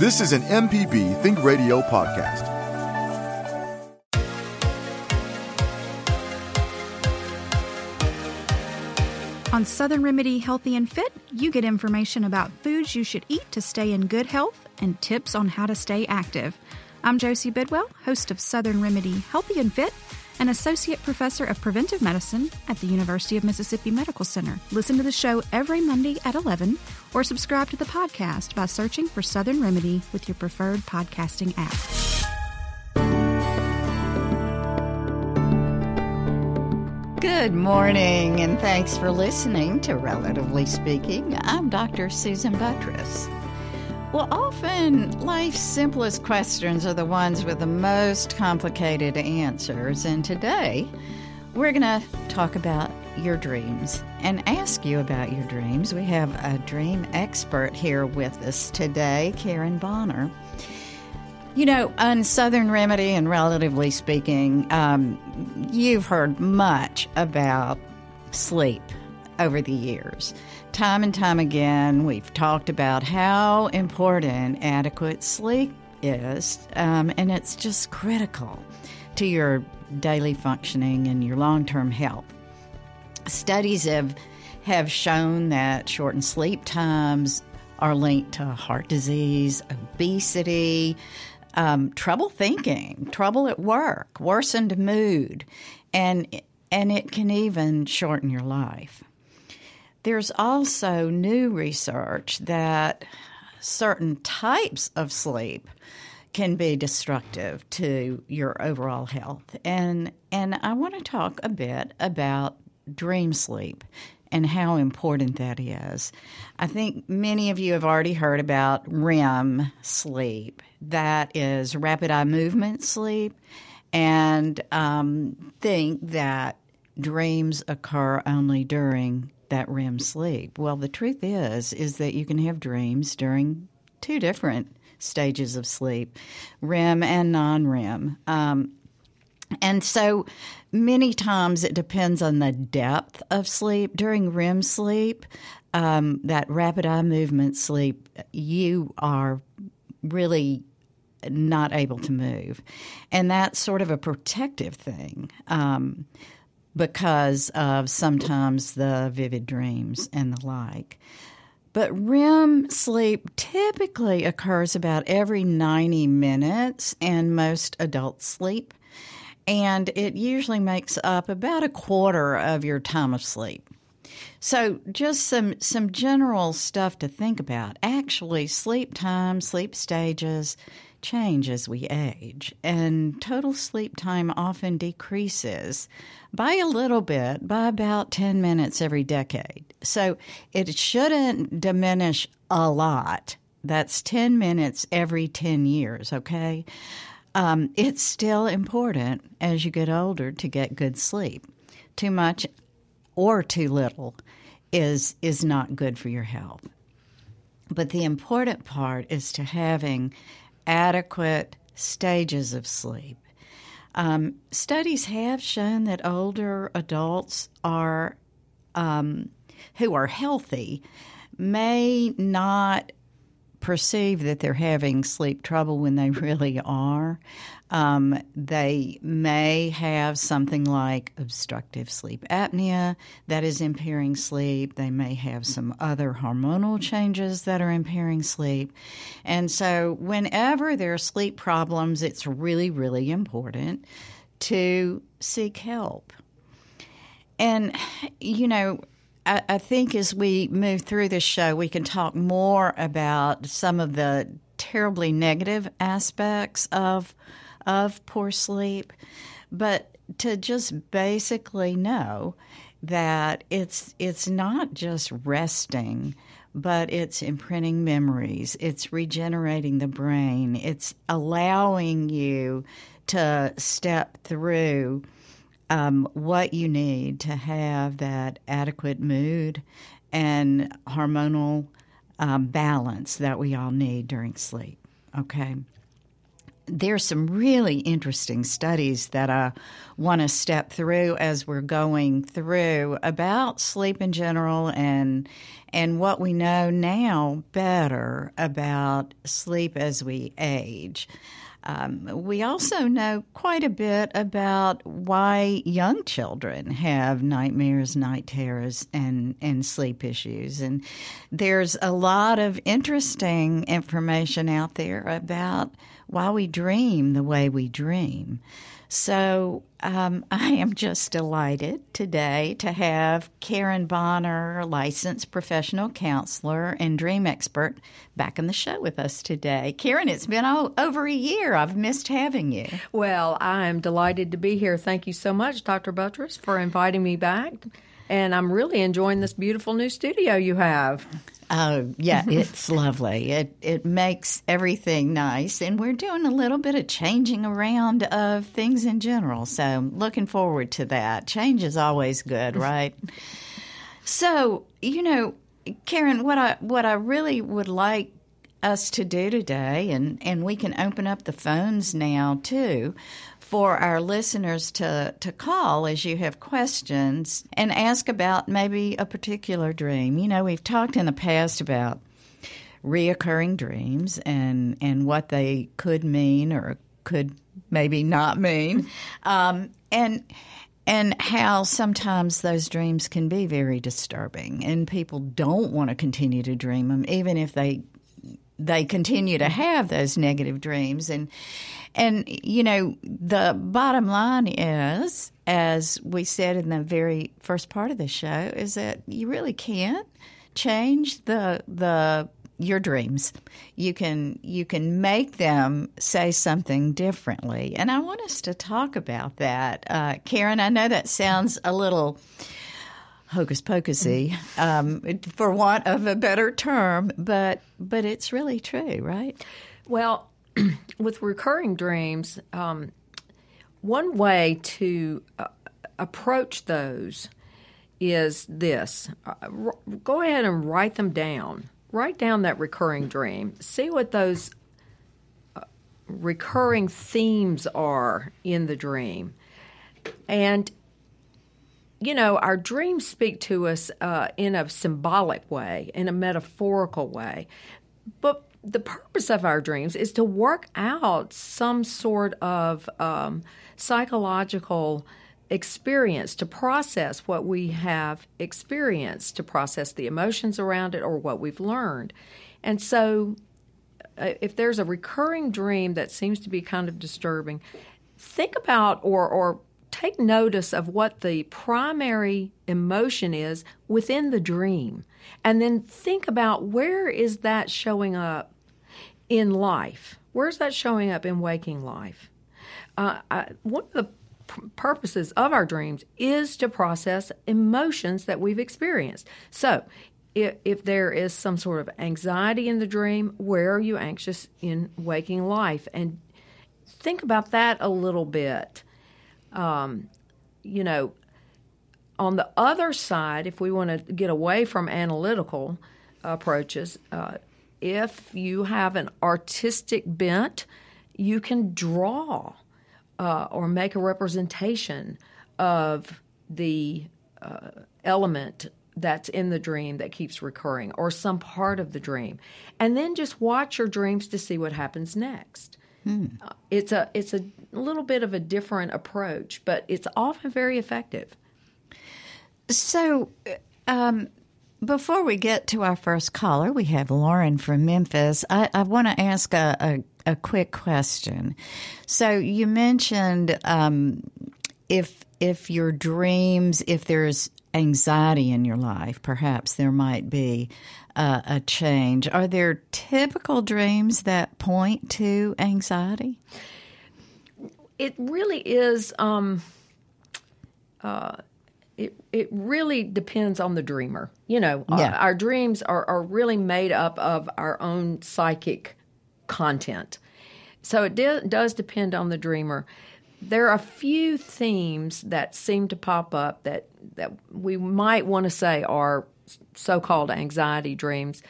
This is an MPB Think Radio podcast. On Southern Remedy Healthy and Fit, you get information about foods you should eat to stay in good health and tips on how to stay active. I'm Josie Bidwell, host of Southern Remedy Healthy and Fit an associate professor of preventive medicine at the University of Mississippi Medical Center. Listen to the show every Monday at 11 or subscribe to the podcast by searching for Southern Remedy with your preferred podcasting app. Good morning, and thanks for listening to Relatively Speaking. I'm Dr. Susan Buttross. Well, often life's simplest questions are the ones with the most complicated answers. And today, we're going to talk about your dreams and ask you about your dreams. We have a dream expert here with us today, Karen Bonner. You know, on Southern Remedy and relatively speaking, um, you've heard much about sleep over the years time and time again, we've talked about how important adequate sleep is, um, and it's just critical to your daily functioning and your long term health. Studies have have shown that shortened sleep times are linked to heart disease, obesity, um, trouble thinking, trouble at work, worsened mood, and and it can even shorten your life. There's also new research that certain types of sleep can be destructive to your overall health. And and I want to talk a bit about dream sleep and how important that is. I think many of you have already heard about REM sleep. That is rapid eye movement sleep, and um, think that dreams occur only during that REM sleep? Well, the truth is is that you can have dreams during two different stages of sleep, REM and non-REM. Um, and so many times it depends on the depth of sleep. During REM sleep, um, that rapid eye movement sleep, you are really not able to move. And that's sort of a protective thing. Um, because of sometimes the vivid dreams and the like. But REM sleep typically occurs about every 90 minutes, in most adults sleep. And it usually makes up about a quarter of your time of sleep. So, just some, some general stuff to think about. Actually, sleep time, sleep stages, change as we age, and total sleep time often decreases by a little bit, by about 10 minutes every decade. So it shouldn't diminish a lot. That's 10 minutes every 10 years, okay? Um, it's still important as you get older to get good sleep. Too much or too little is is not good for your health. But the important part is to having adequate stages of sleep. Um, studies have shown that older adults are um, who are healthy may not perceive that they're having sleep trouble when they really are. Um, they may have something like obstructive sleep apnea that is impairing sleep. They may have some other hormonal changes that are impairing sleep. And so, whenever there are sleep problems, it's really, really important to seek help. And, you know, I, I think as we move through this show, we can talk more about some of the terribly negative aspects of of poor sleep, but to just basically know that it's it's not just resting but it's imprinting memories, it's regenerating the brain, it's allowing you to step through um, what you need to have that adequate mood and hormonal um, balance that we all need during sleep. Okay there's some really interesting studies that I want to step through as we're going through about sleep in general and and what we know now better about sleep as we age. Um, we also know quite a bit about why young children have nightmares, night terrors, and, and sleep issues. And there's a lot of interesting information out there about why we dream the way we dream. So um, I am just delighted today to have Karen Bonner, licensed professional counselor and dream expert, back in the show with us today. Karen, it's been over a year. I've missed having you. Well, I'm delighted to be here. Thank you so much, Dr. Buttross, for inviting me back. And I'm really enjoying this beautiful new studio you have. Oh, yeah, it's lovely. It it makes everything nice, and we're doing a little bit of changing around of things in general. So, looking forward to that. Change is always good, right? so, you know, Karen, what I what I really would like us to do today, and and we can open up the phones now too for our listeners to, to call as you have questions and ask about maybe a particular dream. You know, we've talked in the past about reoccurring dreams and, and what they could mean or could maybe not mean. Um, and and how sometimes those dreams can be very disturbing and people don't want to continue to dream them even if they they continue to have those negative dreams and and, you know, the bottom line is, as we said in the very first part of the show, is that you really can't change the, the, your dreams. You can you can make them say something differently, and I want us to talk about that, uh, Karen. I know that sounds a little hocus pocusy, um, for want of a better term, but but it's really true, right? Well, with recurring dreams, um, one way to uh, approach those is this uh, r- go ahead and write them down. Write down that recurring dream. See what those uh, recurring themes are in the dream. And, you know, our dreams speak to us uh, in a symbolic way, in a metaphorical way. But the purpose of our dreams is to work out some sort of um, psychological experience to process what we have experienced, to process the emotions around it or what we've learned. And so, uh, if there's a recurring dream that seems to be kind of disturbing, think about or, or take notice of what the primary emotion is within the dream and then think about where is that showing up in life? Where's that showing up in waking life? Uh, I, one of the p- purposes of our dreams is to process emotions that we've experienced. So if, if there is some sort of anxiety in the dream where are you anxious in waking life? And think about that a little bit um, you know, on the other side, if we want to get away from analytical approaches, uh, if you have an artistic bent, you can draw uh, or make a representation of the uh, element that's in the dream that keeps recurring or some part of the dream. And then just watch your dreams to see what happens next. Hmm. Uh, it's a it's a little bit of a different approach, but it's often very effective. So, um, before we get to our first caller, we have Lauren from Memphis. I, I want to ask a, a, a, quick question. So, you mentioned um, if if your dreams, if there's anxiety in your life, perhaps there might be uh, a change. Are there typical dreams that point to anxiety? It really is. Um, uh, it it really depends on the dreamer. You know, Yeah. our, our dreams are, are really made up of our own psychic content. So it de- does depend on the dreamer. There are a few themes that seem to pop up that that we might want to say are so-called anxiety dreams.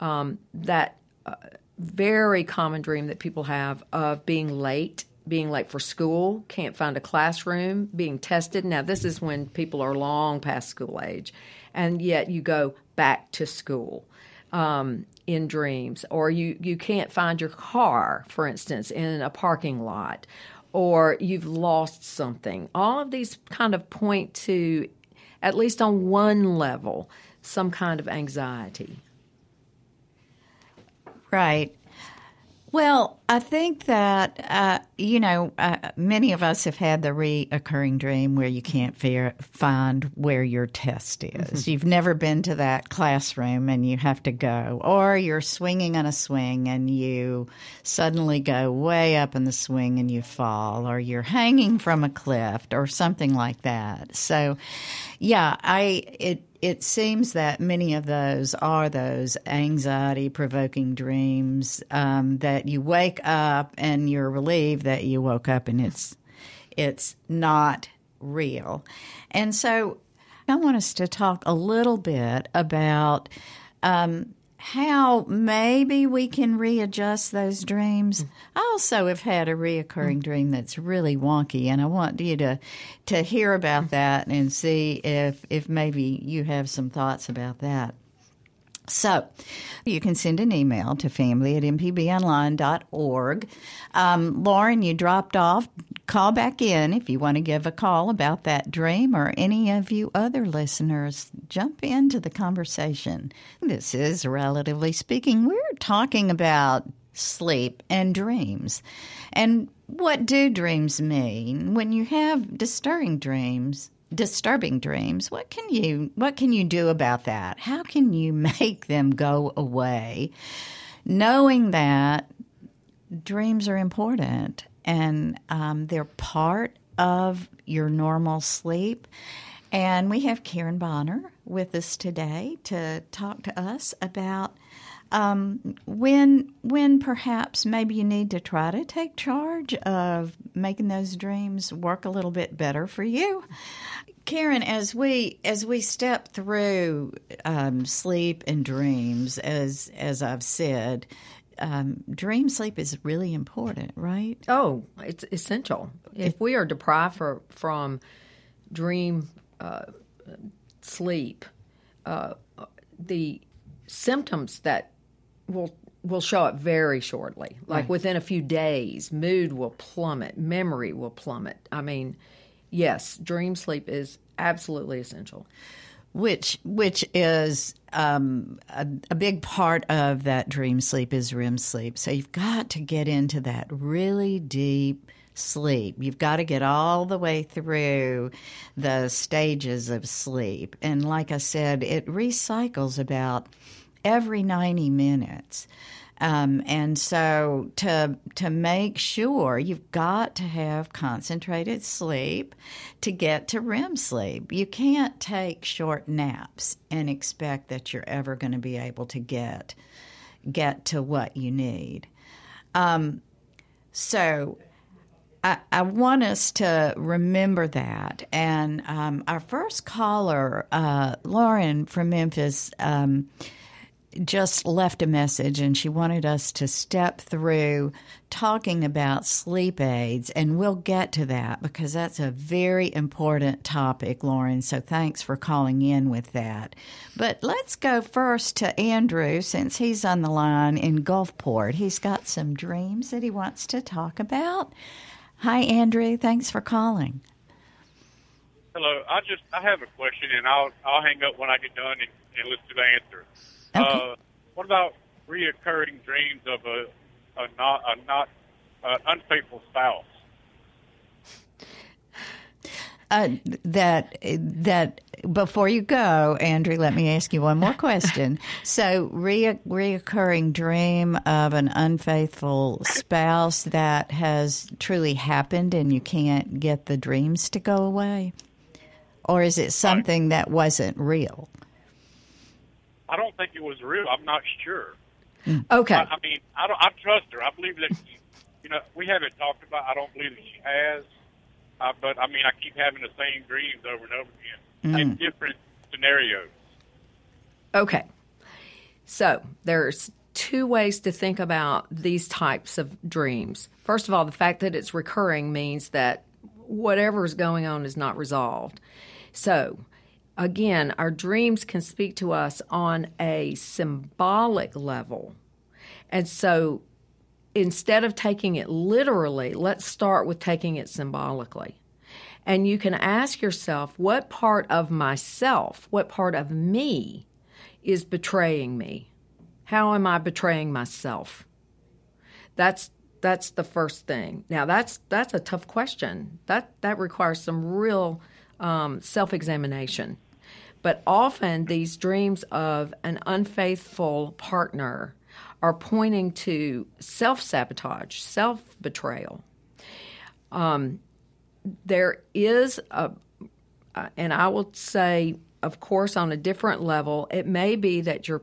Um, that uh, very common dream that people have of being late, being late for school, can't find a classroom, being tested. Now, this is when people are long past school age, and yet you go back to school um, in dreams, or you, you can't find your car, for instance, in a parking lot, or you've lost something. All of these kind of point to, at least on one level, some kind of anxiety. Right. Well, I think that, uh, you know, uh, many of us have had the reoccurring dream where you can't fear, find where your test is. You've never been to that classroom and you have to go, or you're swinging on a swing and you suddenly go way up in the swing and you fall, or you're hanging from a cliff or something like that. So, yeah, I, it, it seems that many of those are those anxiety provoking dreams um, that you wake up and you're relieved that you woke up and it's it's not real. And so I want us to talk a little bit about um, how maybe we can readjust those dreams. I also have had a reoccurring dream that's really wonky, and I want you to to hear about that and see if if maybe you have some thoughts about that. So you can send an email to family at mpbonline.org. Um, Lauren, you dropped off. Call back in if you want to give a call about that dream or any of you other listeners. Jump into the conversation. This is Relatively Speaking. We're talking about sleep and dreams. And what do dreams mean? When you have disturbing dreams, disturbing dreams what can you what can you do about that? How can you make them go away? Knowing that dreams are important and um, they're part of your normal sleep. And we have karen bonner with us today to talk to us about um, when when perhaps maybe you need to try to take charge of making those dreams work a little bit better for you. Karen, as we as we step through um, sleep and dreams, as as I've said, um, dream sleep is really important, right? Oh, it's essential. If we are deprived for, from dream uh, sleep, uh, the symptoms that will will show up very shortly. Like Right. within a few days, mood will plummet, memory will plummet. I mean, yes, dream sleep is absolutely essential. which which is um, a, a big part of that dream sleep is REM sleep. So you've got to get into that really deep sleep. You've got to get all the way through the stages of sleep. And like I said, it recycles about every 90 minutes. Um, and so to to make sure you've got to have concentrated sleep to get to REM sleep. You can't take short naps and expect that you're ever going to be able to get get to what you need. Um, so I, I want us to remember that. And um, our first caller, uh, Lauren from Memphis, um, just left a message and she wanted us to step through talking about sleep aids. And we'll get to that because that's a very important topic, Lauren. So thanks for calling in with that. But let's go first to Andrew since he's on the line in Gulfport. He's got some dreams that he wants to talk about. Hi, Andrew. Thanks for calling. Hello. I just I have a question, and I'll I'll hang up when I get done and, and listen to the answer. Okay. Uh, what about reoccurring dreams of a a not a not uh, unfaithful spouse? Uh, that that before you go, Andrew, let me ask you one more question. so, re- reoccurring dream of an unfaithful spouse that has truly happened, and you can't get the dreams to go away, or is it something that wasn't real? I don't think it was real. I'm not sure. Okay. I, I mean, I don't. I trust her. I believe that. She, you know, we haven't talked about. I don't believe that she has. Uh, but I mean, I keep having the same dreams over and over again in different scenarios. Okay. So there's two ways to think about these types of dreams. First of all, the fact that it's recurring means that whatever is going on is not resolved. So, again, our dreams can speak to us on a symbolic level. And so instead of taking it literally, let's start with taking it symbolically. And you can ask yourself, what part of myself, what part of me is betraying me? How am I betraying myself? That's that's the first thing. Now that's that's a tough question. That that requires some real um, self examination. But often these dreams of an unfaithful partner are pointing to self sabotage, self betrayal. Um, there is a, and I will say, of course, on a different level, it may be that you're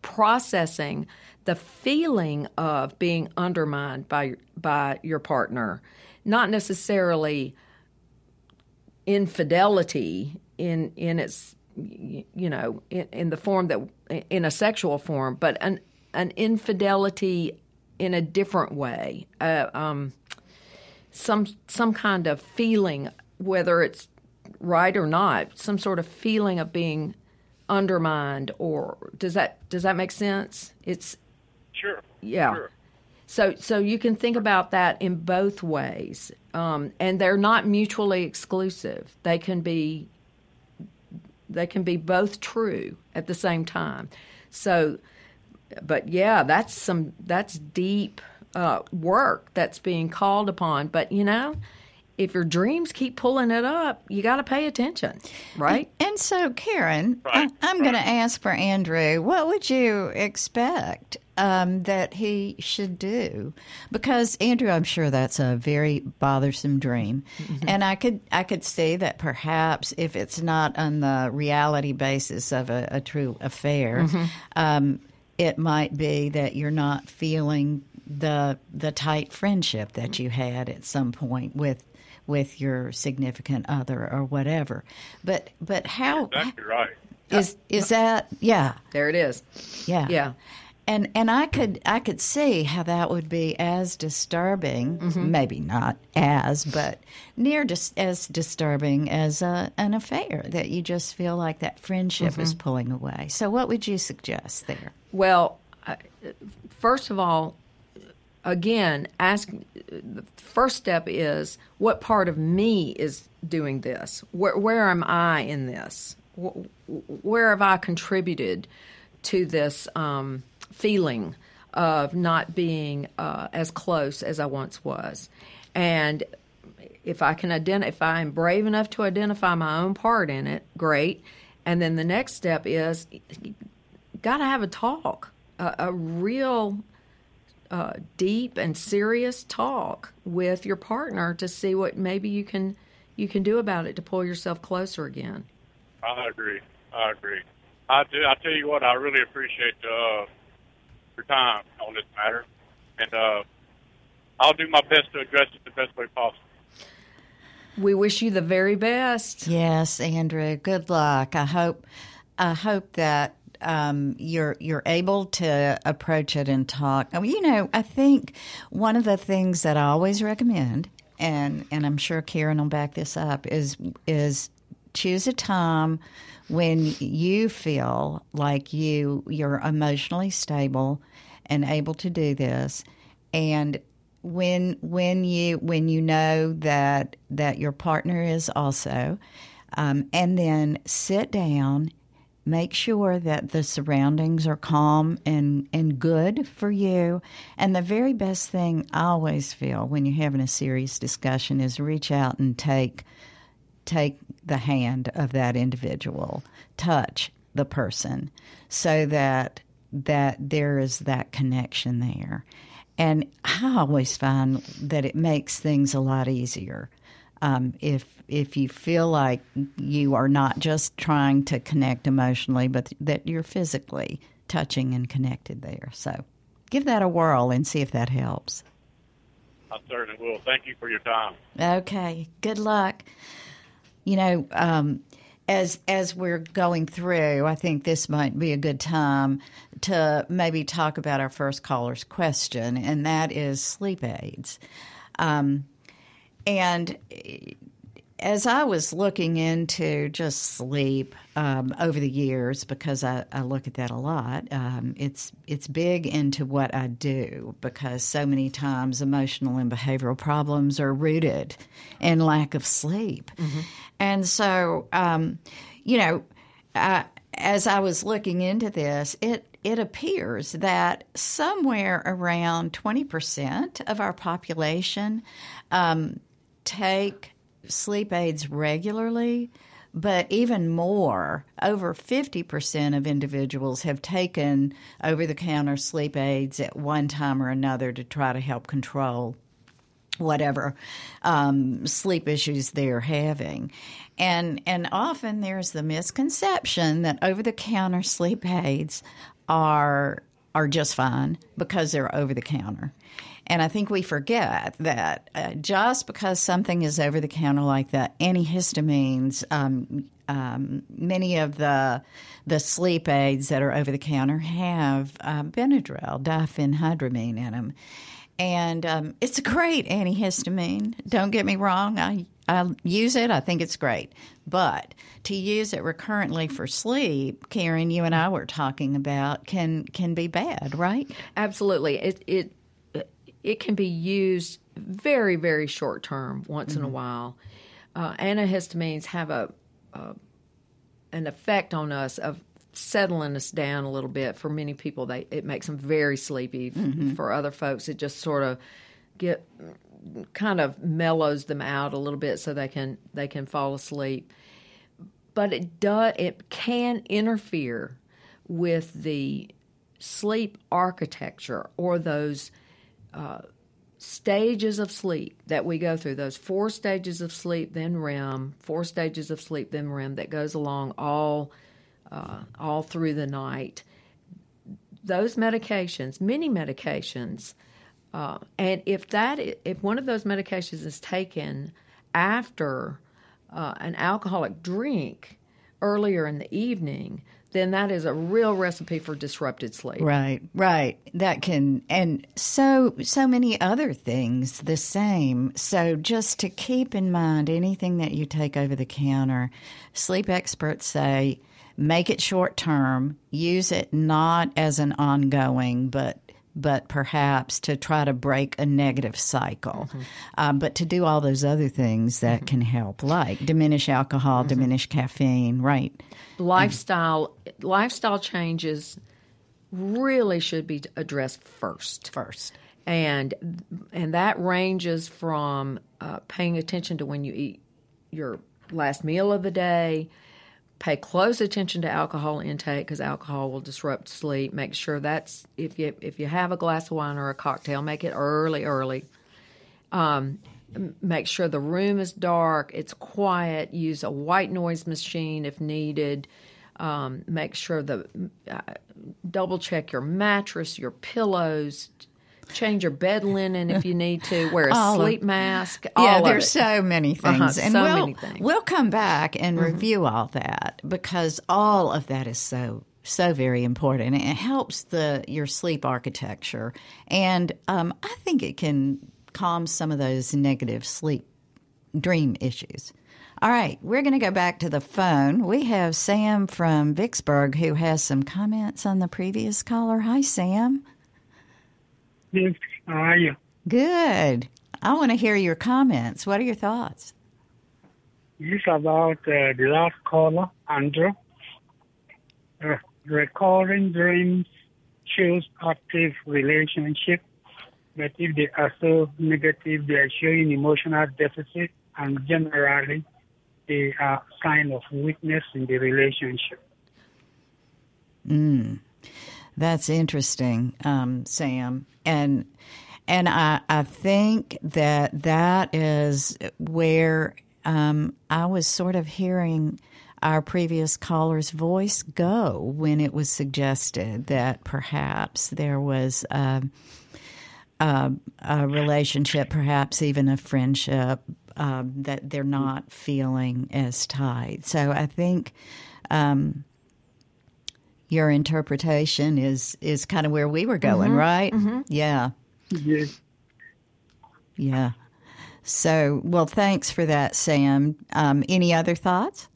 processing the feeling of being undermined by by your partner, not necessarily infidelity in in its you know in, in the form that in a sexual form, but an an infidelity in a different way, uh, um, some some kind of feeling, whether it's right or not, some sort of feeling of being undermined, or does that does that make sense? It's Sure. yeah. Sure. So, so you can think about that in both ways, um, and they're not mutually exclusive. They can be, they can be both true at the same time. So, but yeah, that's some that's deep uh, work that's being called upon. But you know, if your dreams keep pulling it up, you got to pay attention, right? And so, Karen, Right, I, I'm going to ask for Andrew. What would you expect um, that he should do? Because Andrew, I'm sure that's a very bothersome dream, and I could I could see that perhaps if it's not on the reality basis of a, a true affair, um, it might be that you're not feeling the the tight friendship that you had at some point with with your significant other or whatever. But but how Exactly right. is is that yeah There it is. yeah Yeah. and and I could I could see how that would be as disturbing mm-hmm. maybe not as but near dis- as disturbing as a, an affair that you just feel like that friendship is mm-hmm. pulling away. So what would you suggest there? Well, I- first of all, again, ask. The first step is what part of me is doing this? Where, where am I in this? Where have I contributed to this um, feeling of not being uh, as close as I once was? And if I can identify, if I am brave enough to identify my own part in it, great. And then the next step is got to have a talk, a, a real uh, deep and serious talk with your partner to see what maybe you can you can do about it to pull yourself closer again. I agree. I agree. I do. I tell you what, I really appreciate uh, your time on this matter, and uh, I'll do my best to address it the best way possible. We wish you the very best. Yes, Andrew. Good luck. I hope. I hope that um, you're you're able to approach it and talk. Mean, you know, I think one of the things that I always recommend, and and I'm sure Karen will back this up, is is choose a time when you feel like you you're emotionally stable and able to do this, and when when you when you know that that your partner is also um, and then sit down make sure that the surroundings are calm and and good for you. And the very best thing i always feel when you're having a serious discussion is reach out and take take the hand of that individual. Touch the person so that that there is that connection there. And i always find that it makes things a lot easier Um, if if you feel like you are not just trying to connect emotionally, but that you're physically touching and connected there. So give that a whirl and see if that helps. I certainly will. Thank you for your time. Okay. Good luck. You know, um, as as we're going through, I think this might be a good time to maybe talk about our first caller's question, and that is sleep aids. Um, and as I was looking into just sleep um, over the years, because I, I, look at that a lot, um, it's it's big into what I do because so many times emotional and behavioral problems are rooted in lack of sleep, mm-hmm. and so um, you know, I, as I was looking into this, it it appears that somewhere around twenty percent of our population um, take sleep aids regularly, but even more, over 50% of individuals have taken over the counter sleep aids at one time or another to try to help control whatever um, sleep issues they're having. And, and often there's the misconception that over the counter sleep aids are, are just fine because they're over the counter. And I think we forget that uh, just because something is over the counter like that, antihistamines, um, um, many of the the sleep aids that are over the counter have uh, Benadryl, diphenhydramine in them. And um, it's a great antihistamine. Don't get me wrong. I, I use it. I think it's great. But to use it recurrently for sleep, Karen, you and I were talking about, can can be bad, right? Absolutely. It it it can be used very, very short term, once mm-hmm. in a mm-hmm. while. Uh, antihistamines have a, a an effect on us of settling us down a little bit. For many people, they it makes them very sleepy. Mm-hmm. For other folks, it just sort of get kind of mellows them out a little bit so they can they can fall asleep. But it does it can interfere with the sleep architecture or those uh, stages of sleep that we go through those four stages of sleep then REM four stages of sleep then REM that goes along all uh, all through the night. Those medications many medications uh, and if that if one of those medications is taken after uh, an alcoholic drink earlier in the evening then that is a real recipe for disrupted sleep. Right, right. That can and so so many other things the same. So just to keep in mind anything that you take over the counter, sleep experts say make it short term, use it not as an ongoing but but perhaps to try to break a negative cycle. Mm-hmm. Um, but to do all those other things that mm-hmm. can help, like diminish alcohol, mm-hmm. diminish caffeine, right? Lifestyle lifestyle changes really should be addressed first. First, and and that ranges from uh, paying attention to when you eat your last meal of the day Pay close attention to alcohol intake because alcohol will disrupt sleep. Make sure that's if you if you have a glass of wine or a cocktail, make it early, early. Um, make sure the room is dark, it's quiet. Use a white noise machine if needed. Um, make sure the uh, double check your mattress, your pillows, change your bed linen if you need to, wear a all sleep of, mask. yeah, there's so many uh-huh, things. Uh-huh, and so we'll, many things. We'll come back and mm-hmm. review all that because all of that is so so very important. It helps the your sleep architecture, and um, I think it can calm some of those negative sleep dream issues. All right, we're going to go back to the phone. We have Sam from Vicksburg who has some comments on the previous caller. Hi, Sam. Yes. How are you? Good. I want to hear your comments. What are your thoughts? It's about uh, the last caller, Andrew. Uh, recurring dreams shows active relationship, but if they are so negative, they are showing emotional deficit, and generally, they are sign of weakness in the relationship. Mm. That's interesting, um, Sam. And And I, I think that that is where um, I was sort of hearing our previous caller's voice go when it was suggested that perhaps there was a, a, a relationship, perhaps even a friendship, um, that they're not feeling as tight. So I think um, your interpretation is is kind of where we were going, right? Yeah, Yes. yeah. So, well, thanks for that, Sam. Um, any other thoughts?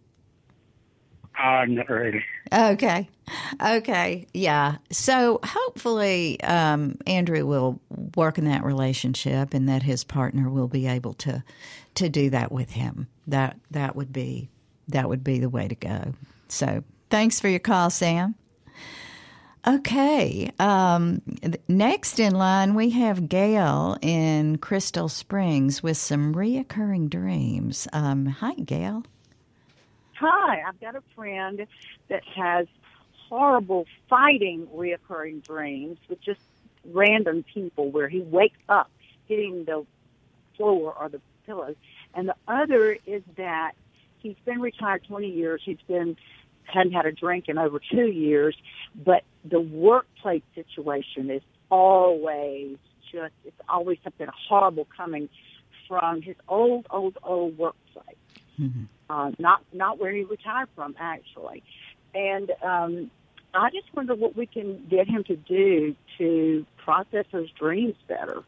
Uh, not really. Okay. Okay. Yeah. So hopefully, um, Andrew will work in that relationship and that his partner will be able to, to do that with him. That, that would be, that would be the way to go. So thanks for your call, Sam. Okay. Um, next in line, we have Gail in Crystal Springs with some reoccurring dreams. Um, hi, Gail. Hi, I've got a friend that has horrible fighting reoccurring dreams with just random people where he wakes up hitting the floor or the pillows. And the other is that he's been retired 20 years. He's been hadn't had a drink in over two years, but the workplace situation is always just it's always something horrible coming from his old, old, old workplace uh, not not where he retired from actually. And um, I just wonder what we can get him to do to process those dreams better.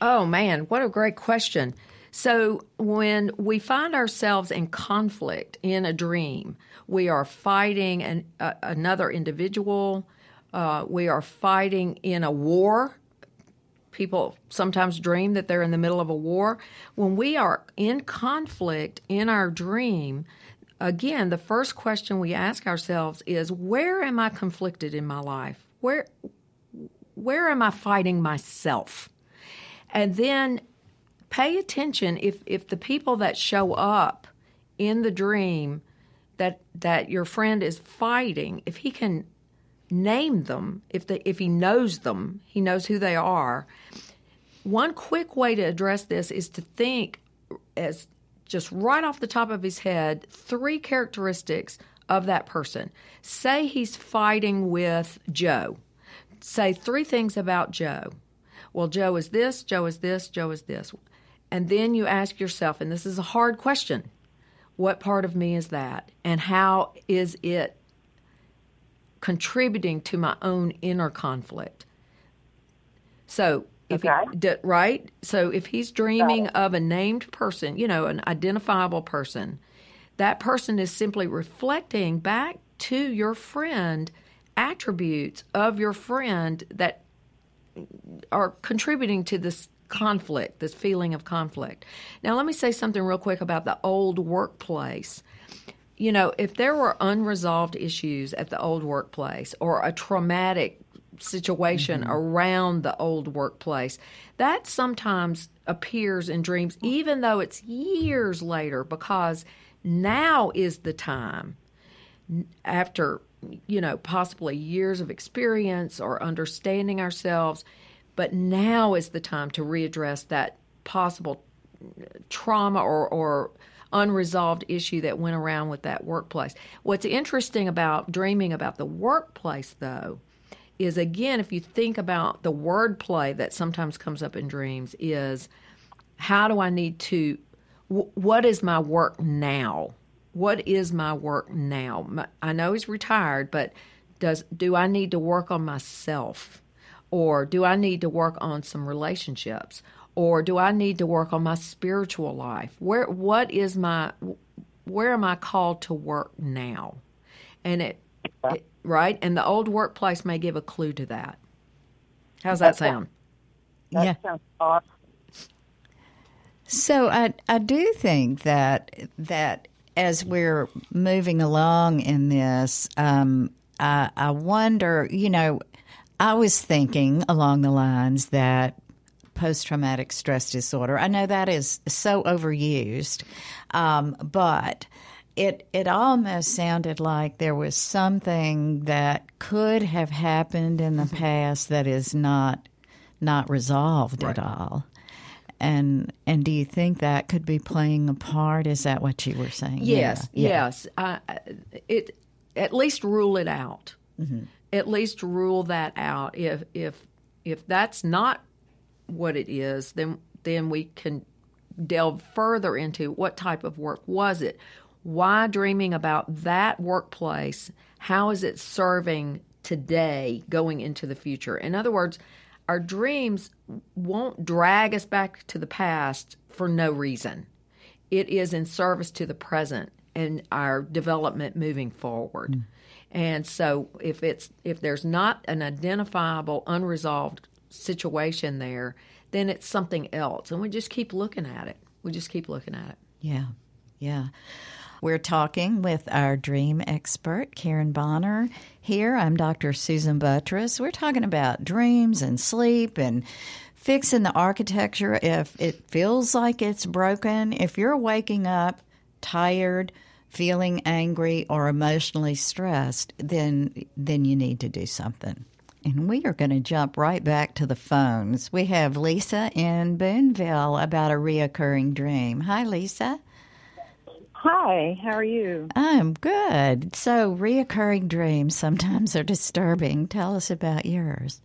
Oh man, what a great question. So, when we find ourselves in conflict in a dream, we are fighting an, uh, another individual, uh, we are fighting in a war. People sometimes dream that they're in the middle of a war. When we are in conflict in our dream, again, the first question we ask ourselves is where am I conflicted in my life? Where where am I fighting myself? And then pay attention if if the people that show up in the dream that that your friend is fighting, if he can name them, if the if he knows them, he knows who they are. One quick way to address this is to think as just right off the top of his head three characteristics of that person. Say he's fighting with Joe. Say three things about Joe. Well, Joe is this, Joe is this, Joe is this. And then you ask yourself, and this is a hard question what part of me is that? And how is it contributing to my own inner conflict? So, if Okay. he, right? So, if he's dreaming of a named person, you know, an identifiable person, that person is simply reflecting back to your friend attributes of your friend that are contributing to this conflict, this feeling of conflict. Now, let me say something real quick about the old workplace. You know, if there were unresolved issues at the old workplace or a traumatic situation mm-hmm. around the old workplace, that sometimes appears in dreams, even though it's years later, because now is the time after you know possibly years of experience or understanding ourselves but now is the time to readdress that possible trauma or, or unresolved issue that went around with that workplace. What's interesting about dreaming about the workplace though is again if you think about the wordplay that sometimes comes up in dreams is how do i need to wh- what is my work now? What is my work now? My, I know he's retired, but does do I need to work on myself, or do I need to work on some relationships, or do I need to work on my spiritual life? Where what is my where am I called to work now? And it, it right, and the old workplace may give a clue to that. How's that sound? That Yeah. sounds awesome. So I I do think that that as we're moving along in this, um, I, I wonder. You know, I was thinking along the lines that post traumatic stress disorder. I know that is so overused, um, but it it almost sounded like there was something that could have happened in the past that is not not resolved at all. And and do you think that could be playing a part? Is that what you were saying? Yes, Yeah, yes. I, it at least rule it out. Mm-hmm. At least rule that out. If if if that's not what it is, then then we can delve further into what type of work was it. Why dreaming about that workplace? How is it serving today going into the future? In other words, our dreams won't drag us back to the past for no reason. It is in service to the present and our development moving forward. Mm. And so if it's if there's not an identifiable unresolved situation there, then it's something else. And we just keep looking at it. We just keep looking at it. Yeah, yeah. We're talking with our dream expert, Karen Bonner. Here, I'm Dr. Susan Buttross. We're talking about dreams and sleep and fixing the architecture if it feels like it's broken. If you're waking up tired, feeling angry, or emotionally stressed, then then you need to do something. And we are going to jump right back to the phones. We have Lisa in Boonville about a reoccurring dream. Hi, Lisa. Hi, how are you? I'm good. So, reoccurring dreams sometimes are disturbing. Tell us about yours.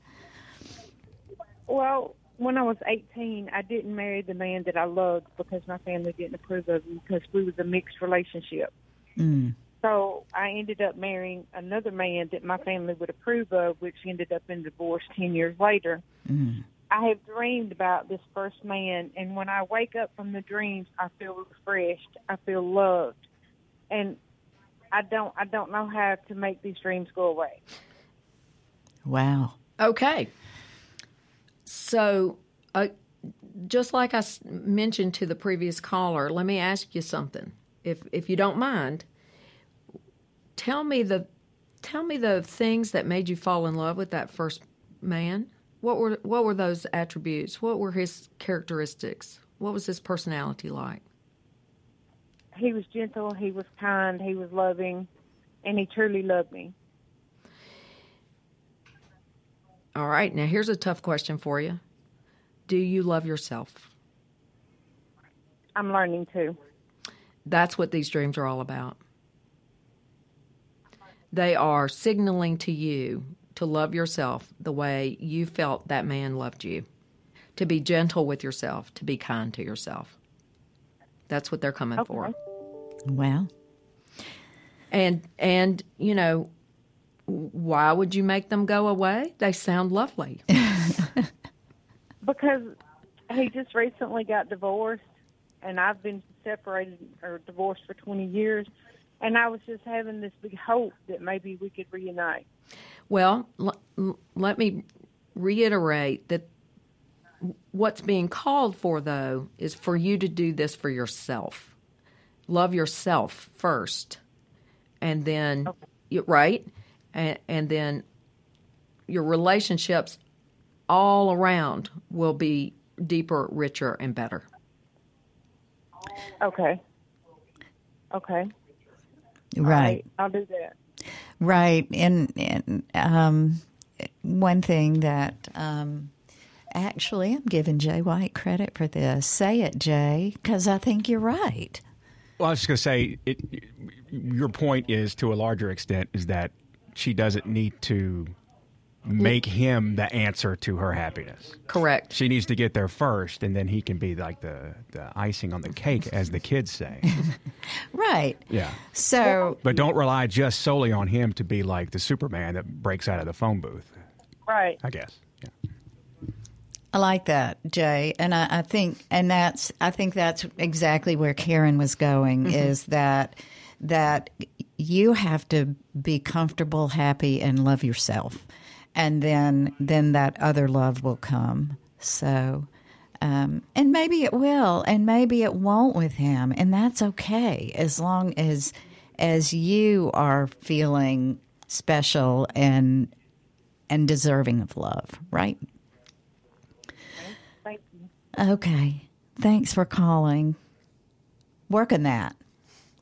Well, when I was 18, I didn't marry the man that I loved because my family didn't approve of him because we was a mixed relationship. Mm. So I ended up marrying another man that my family would approve of, which ended up in divorce 10 years later. Mm. I have dreamed about this first man, and when I wake up from the dreams, I feel refreshed. I feel loved, and I don't. I don't know how to make these dreams go away. Wow. Okay. So, uh, just like I mentioned to the previous caller, let me ask you something, if if you don't mind. Tell me the tell me the things that made you fall in love with that first man. What were what were those attributes? What were his characteristics? What was his personality like? He was gentle. He was kind. He was loving, and he truly loved me. All right, now here's a tough question for you. Do you love yourself? I'm learning to. That's what these dreams are all about. They are signaling to you to love yourself the way you felt that man loved you, to be gentle with yourself, to be kind to yourself. That's what they're coming for. Well, And and you know, why would you make them go away? They sound lovely. Because he just recently got divorced, and I've been separated or divorced for 20 years, and I was just having this big hope that maybe we could reunite. Well, l- let me reiterate that what's being called for, though, is for you to do this for yourself. Love yourself first, and then, you- right? And, and then your relationships all around will be deeper, richer, and better. Okay. Okay. Right. I'll do that. Right. And, and um, one thing that um, actually, I'm giving Jay White credit for this. Say it, Jay, because I think you're right. Well, I was just going to say, it, your point is to a larger extent is that she doesn't need to make him the answer to her happiness. Correct. She needs to get there first, and then he can be like the, the icing on the cake, as the kids say. Right. Yeah. So, But don't rely just solely on him to be like the Superman that breaks out of the phone booth, Right. I guess. Yeah. I like that, Jay, and I, I think, and that's, I think that's exactly where Karen was going. Mm-hmm. Is that that you have to be comfortable, happy, and love yourself, and then then that other love will come. So, um, and maybe it will, and maybe it won't with him, and that's okay as long as as you are feeling special and and deserving of love, right? Thank you. Okay. Thanks for calling. Working that.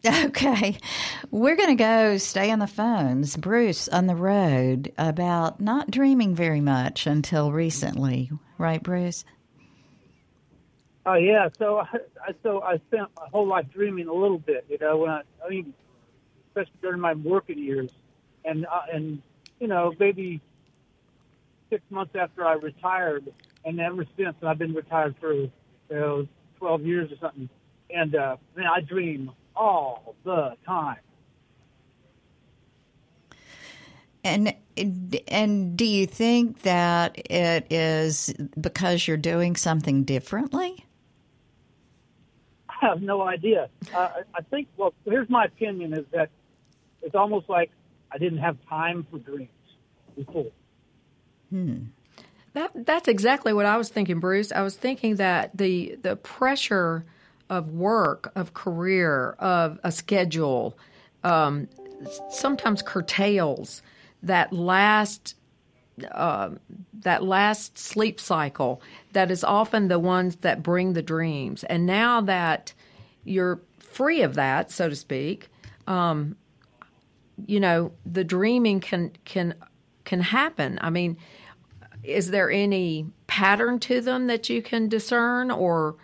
Okay. We're going to go stay on the phones. Bruce on the road about not dreaming very much until recently. right, Bruce? Oh yeah, so I, so I spent my whole life dreaming a little bit, you know. When I, I mean, especially during my working years, and uh, and you know maybe six months after I retired, and ever since and I've been retired for you know twelve years or something. And uh, man, I dream all the time. And and do you think that it is because you're doing something differently? I have no idea. Uh, I think. Well, here's my opinion: is that it's almost like I didn't have time for dreams before. Hmm. That that's exactly what I was thinking, Bruce. I was thinking that the the pressure of work, of career, of a schedule, um, sometimes curtails that last uh, that last sleep cycle. That is often the ones that bring the dreams. And now that you're free of that, so to speak, um, you know the dreaming can can can happen. I mean is there any pattern to them that you can discern or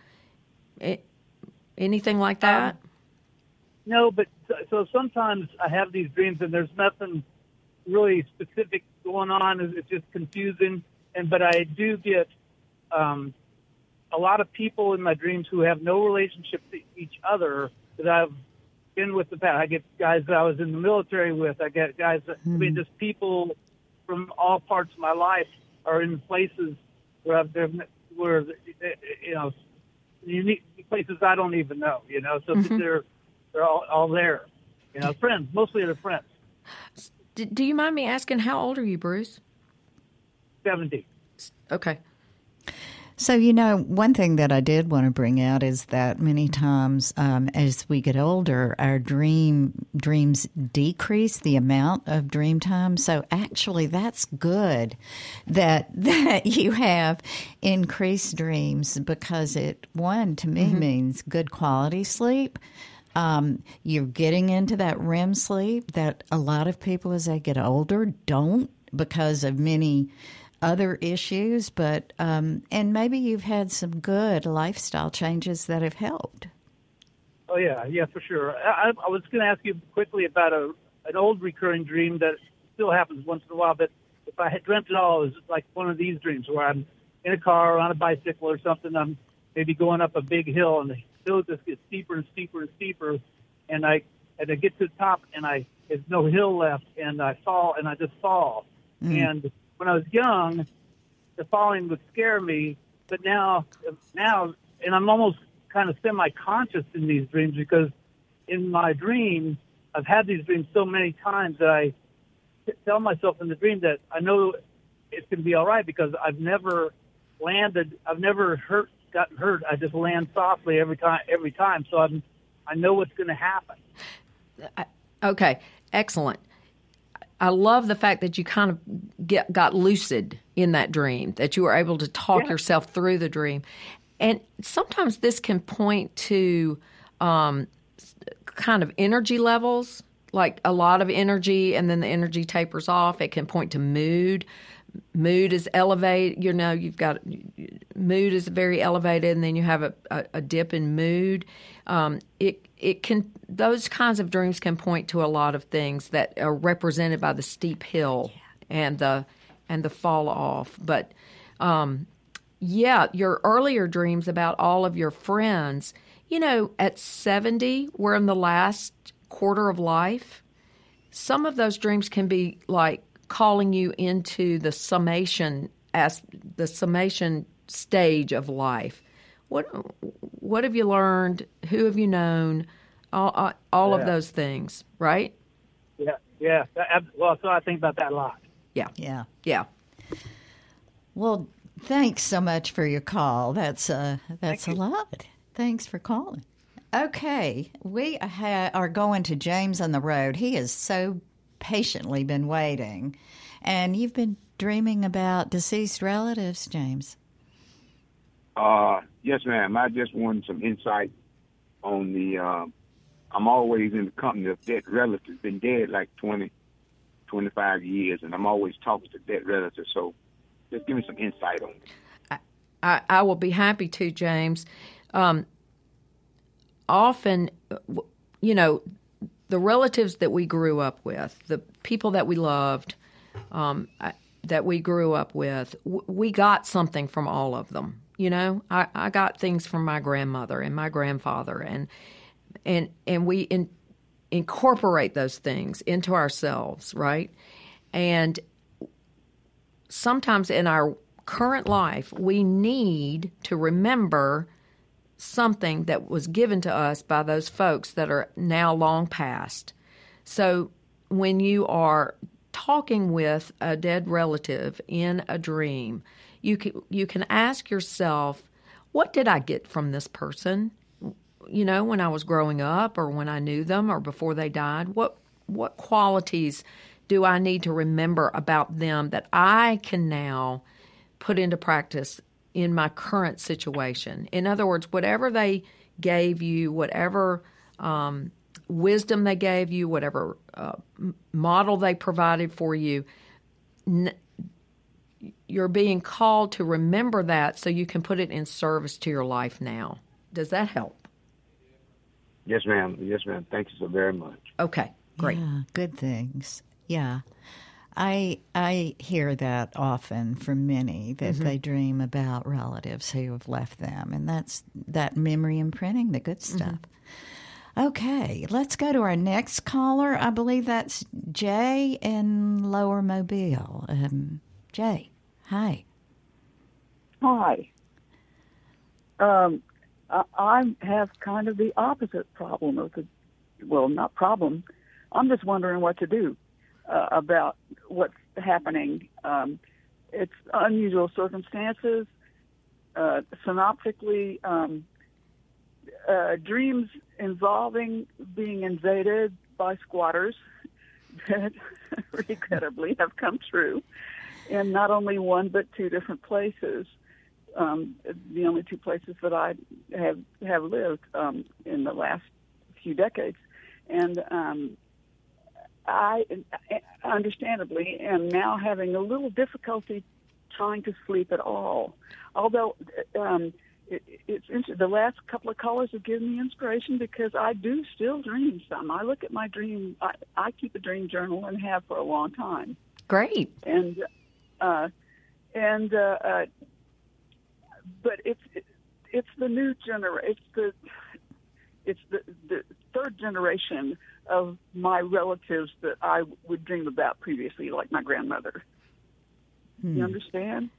anything like that? Um, no, but so sometimes I have these dreams and there's nothing really specific going on. It's just confusing. And but I do get um, a lot of people in my dreams who have no relationship to each other that I've been with the past. I get guys that I was in the military with. I get guys that mm-hmm. I mean, hmm. just people from all parts of my life are in places where they're where you know unique places I don't even know. You know, so mm-hmm. they're they're all, all there. You know, friends mostly they're friends. Do you mind me asking how old are you, Bruce? Seventy. Okay. So, you know, one thing that I did want to bring out is that many times um, as we get older, our dream dreams decrease the amount of dream time. So, actually, that's good that that you have increased dreams because it one to me mm-hmm. means good quality sleep. Um, you're getting into that REM sleep that a lot of people as they get older don't because of many other issues, but um, and maybe you've had some good lifestyle changes that have helped. Oh yeah, yeah, for sure. I, I was going to ask you quickly about a an old recurring dream that still happens once in a while. But if I had dreamt it all, it was like one of these dreams where I'm in a car or on a bicycle or something. I'm maybe going up a big hill, and the hill just gets steeper and steeper and steeper, and I and I get to the top, and I there's no hill left, and I fall, and I just fall, mm. and when I was young, the falling would scare me, but now, now, and I'm almost kind of semi-conscious in these dreams because in my dream, I've had these dreams so many times that I tell myself in the dream that I know it's going to be all right because I've never landed, I've never hurt, gotten hurt. I just land softly every time, every time. So I'm, I know what's going to happen. Uh, okay, excellent. I love the fact that you kind of get, got lucid in that dream, that you were able to talk yeah. yourself through the dream. And sometimes this can point to um, kind of energy levels, like a lot of energy, and then the energy tapers off. It can point to mood. Mood is elevated. You know, you've got mood is very elevated, and then you have a, a, a dip in mood. Um, it it can those kinds of dreams can point to a lot of things that are represented by the steep hill yeah. and the and the fall off. But um, yeah, your earlier dreams about all of your friends, you know, at seventy, we're in the last quarter of life. Some of those dreams can be like calling you into the summation as the summation stage of life what what have you learned? Who have you known? All all yeah. of those things, right? Yeah, yeah. Well, so I think about that a lot. Yeah, yeah, yeah. Well, thanks so much for your call. That's uh, that's Thank a you. lot. Thanks for calling. Okay, we ha- are going to James on the road. He has so patiently been waiting, and you've been dreaming about deceased relatives, James. Uh, yes, ma'am. I just wanted some insight on the. Uh, I'm always in the company of dead relatives. Been dead like 20, 25 years, and I'm always talking to dead relatives. So, just give me some insight on it. I, I will be happy to, James. Um, often, you know, the relatives that we grew up with, the people that we loved, um, that we grew up with, we got something from all of them. You know, I, I got things from my grandmother and my grandfather, and and and we in, incorporate those things into ourselves, right? And sometimes in our current life, we need to remember something that was given to us by those folks that are now long past. So when you are talking with a dead relative in a dream, you can, you can ask yourself, what did I get from this person? You know, when I was growing up or when I knew them or before they died, what what qualities do I need to remember about them that I can now put into practice in my current situation? In other words, whatever they gave you, whatever um, wisdom they gave you, whatever uh, model they provided for you, n- you're being called to remember that so you can put it in service to your life now. Does that help? Yes, ma'am. Yes, ma'am. Thank you so very much. Okay, great. Yeah, good things. Yeah. I I hear that often from many that mm-hmm. they dream about relatives who have left them, and that's that memory imprinting, the good mm-hmm. stuff. Mm-hmm. Okay, let's go to our next caller. I believe that's Jay in Lower Mobile. Um, Jay. Hi. Hi. Um, I, I have kind of the opposite problem of the, well, not problem. I'm just wondering what to do uh, about what's happening. Um, it's unusual circumstances. Uh, synoptically, um, uh, dreams involving being invaded by squatters that regrettably have come true in not only one but two different places. Um, the only two places that I have have lived um, in the last few decades, and um, I, understandably, am now having a little difficulty trying to sleep at all. Although um, it, it's the last couple of callers have given me inspiration because I do still dream some. I look at my dream. I, I keep a dream journal and have for a long time. Great. And uh, and uh, uh, but it's it's the new generation. It's the it's the, the third generation of my relatives that I would dream about previously, like my grandmother. Hmm. You understand?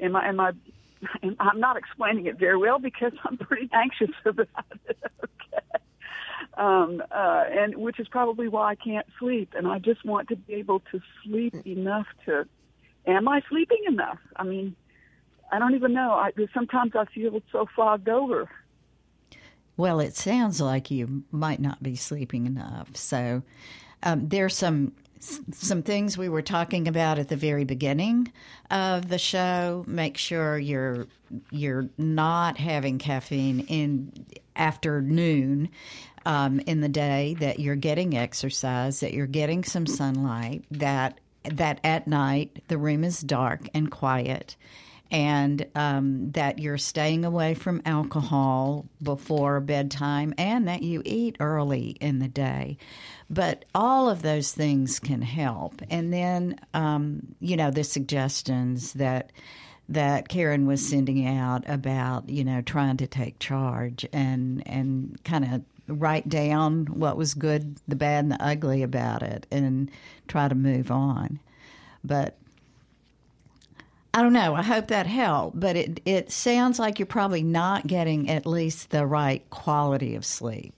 Am I? Am I? And I'm not explaining it very well because I'm pretty anxious about it. okay. Um, uh, and which is probably why I can't sleep. And I just want to be able to sleep enough to am I sleeping enough? I mean, I don't even know. I, sometimes I feel so fogged over. Well, it sounds like you might not be sleeping enough. So um, there's some some things we were talking about at the very beginning of the show. Make sure you're you're not having caffeine in afternoon um, in the day. That you're getting exercise. That you're getting some sunlight. That that at night the room is dark and quiet and um, that you're staying away from alcohol before bedtime and that you eat early in the day. But all of those things can help. And then, um, you know, the suggestions that that Karen was sending out about, you know, trying to take charge and and kind of write down what was good, the bad, and the ugly about it, and try to move on. But I don't know. I hope that helped. But it it sounds like you're probably not getting at least the right quality of sleep.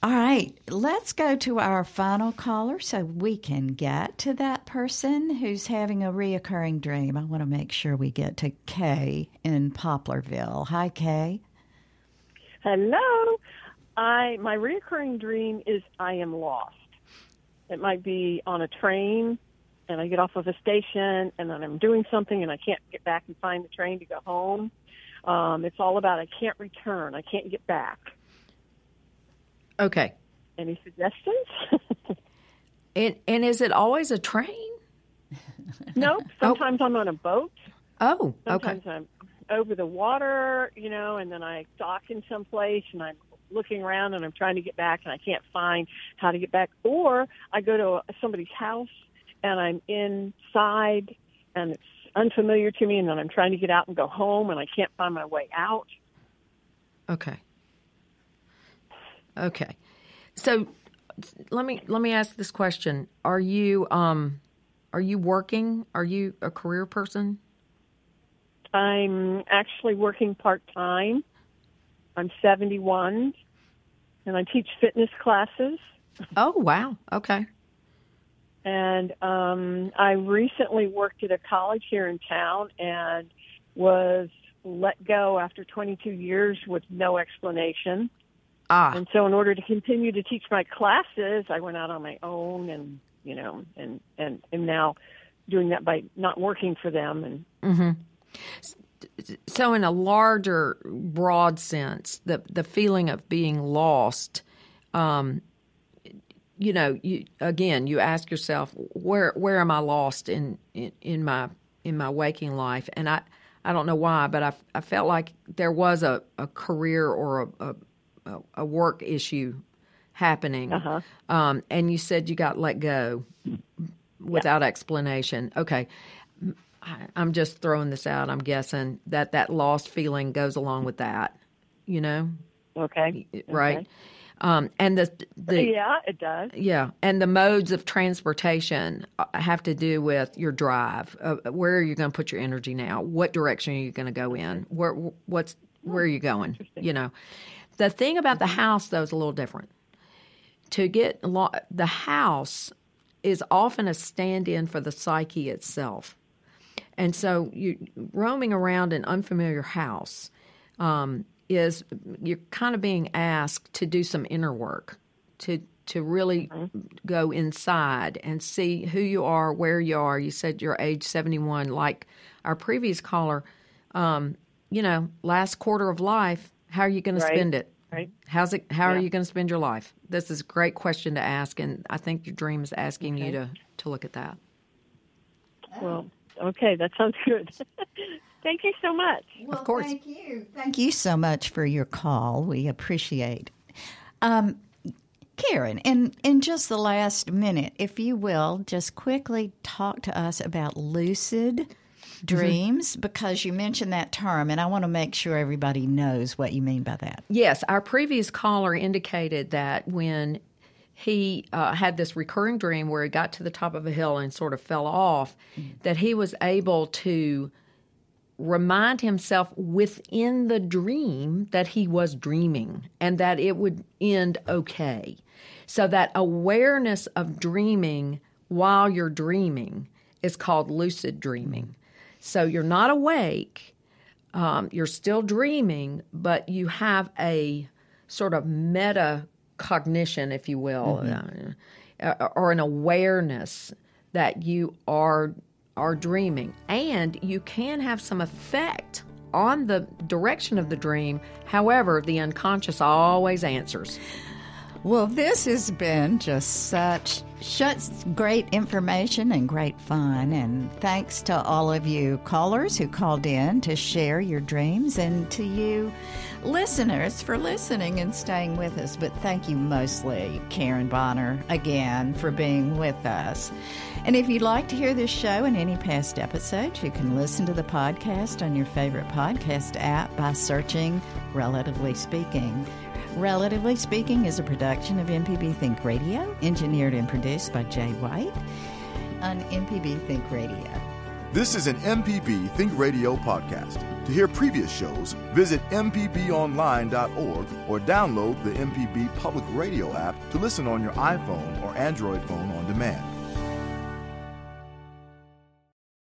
All right, let's go to our final caller so we can get to that person who's having a reoccurring dream. I want to make sure we get to Kay in Poplarville. Hi, Kay. Hello. I my recurring dream is I am lost. It might be on a train and I get off of a station and then I'm doing something and I can't get back and find the train to go home. Um, it's all about I can't return. I can't get back. Okay. Any suggestions? and and is it always a train? no. Sometimes oh. I'm on a boat. Oh, Okay. Sometimes I'm over the water, you know, and then I dock in some place and I'm looking around and I'm trying to get back and I can't find how to get back. Or I go to somebody's house and I'm inside and it's unfamiliar to me and then I'm trying to get out and go home and I can't find my way out. Okay. Okay. So let me let me ask this question. Are you um are you working? Are you a career person? I'm actually working part time. I'm 71 and I teach fitness classes. Oh, wow. Okay. And um, I recently worked at a college here in town and was let go after 22 years with no explanation. Ah. And so, in order to continue to teach my classes, I went out on my own, and you know, and and am now doing that by not working for them. And hmm So, in a larger, broad sense, the the feeling of being lost, um, you know, you again, you ask yourself, where where am I lost in in, in my in my waking life? And I I don't know why, but I, I felt like there was a, a career or a, a, a work issue happening. Uh-huh. Um, and you said you got let go without explanation. Okay. I, I'm just throwing this out. I'm guessing that that lost feeling goes along with that, you know? okay, Right. Okay. Um, and the, the yeah, it does. yeah, and the modes of transportation uh, have to do with your drive. Uh, where are you going to put your energy now? What direction are you going to go in? Where what's where are you going? You know, the thing about the house though is a little different. To get lo- the house is often a stand-in for the psyche itself, and so you roaming around an unfamiliar house. Um, is you're kind of being asked to do some inner work, to to really go inside and see who you are, where you are. You said you're age 71, like our previous caller. Um, you know, last quarter of life, how are you going Right. to spend it? Right. How's it? How are you going to spend your life? This is a great question to ask, and I think your dream is asking you to to look at that. Well, okay, that sounds good. Thank you so much. of course. Thank you. Thank you so much for your call. We appreciate. Um, Karen, in in just the last minute, if you will, just quickly talk to us about lucid dreams because you mentioned that term, and I want to make sure everybody knows what you mean by that. Yes, our previous caller indicated that when he uh, had this recurring dream where he got to the top of a hill and sort of fell off, that he was able to remind himself within the dream that he was dreaming and that it would end okay. So that awareness of dreaming while you're dreaming is called lucid dreaming. So you're not awake, um, you're still dreaming, but you have a sort of meta cognition, if you will, uh, or an awareness that you are are dreaming, and you can have some effect on the direction of the dream. However, the unconscious always answers. Well, this has been just such such great information and great fun. And thanks to all of you callers who called in to share your dreams, and to you listeners for listening and staying with us. But thank you mostly, Karen Bonner, again for being with us. And if you'd like to hear this show and any past episodes, you can listen to the podcast on your favorite podcast app by searching Relatively Speaking. Relatively Speaking is a production of MPB Think Radio, engineered and produced by Jay White on MPB Think Radio. This is an MPB Think Radio podcast. To hear previous shows, visit MPBOnline.org or download the MPB Public Radio app to listen on your iPhone or Android phone on demand.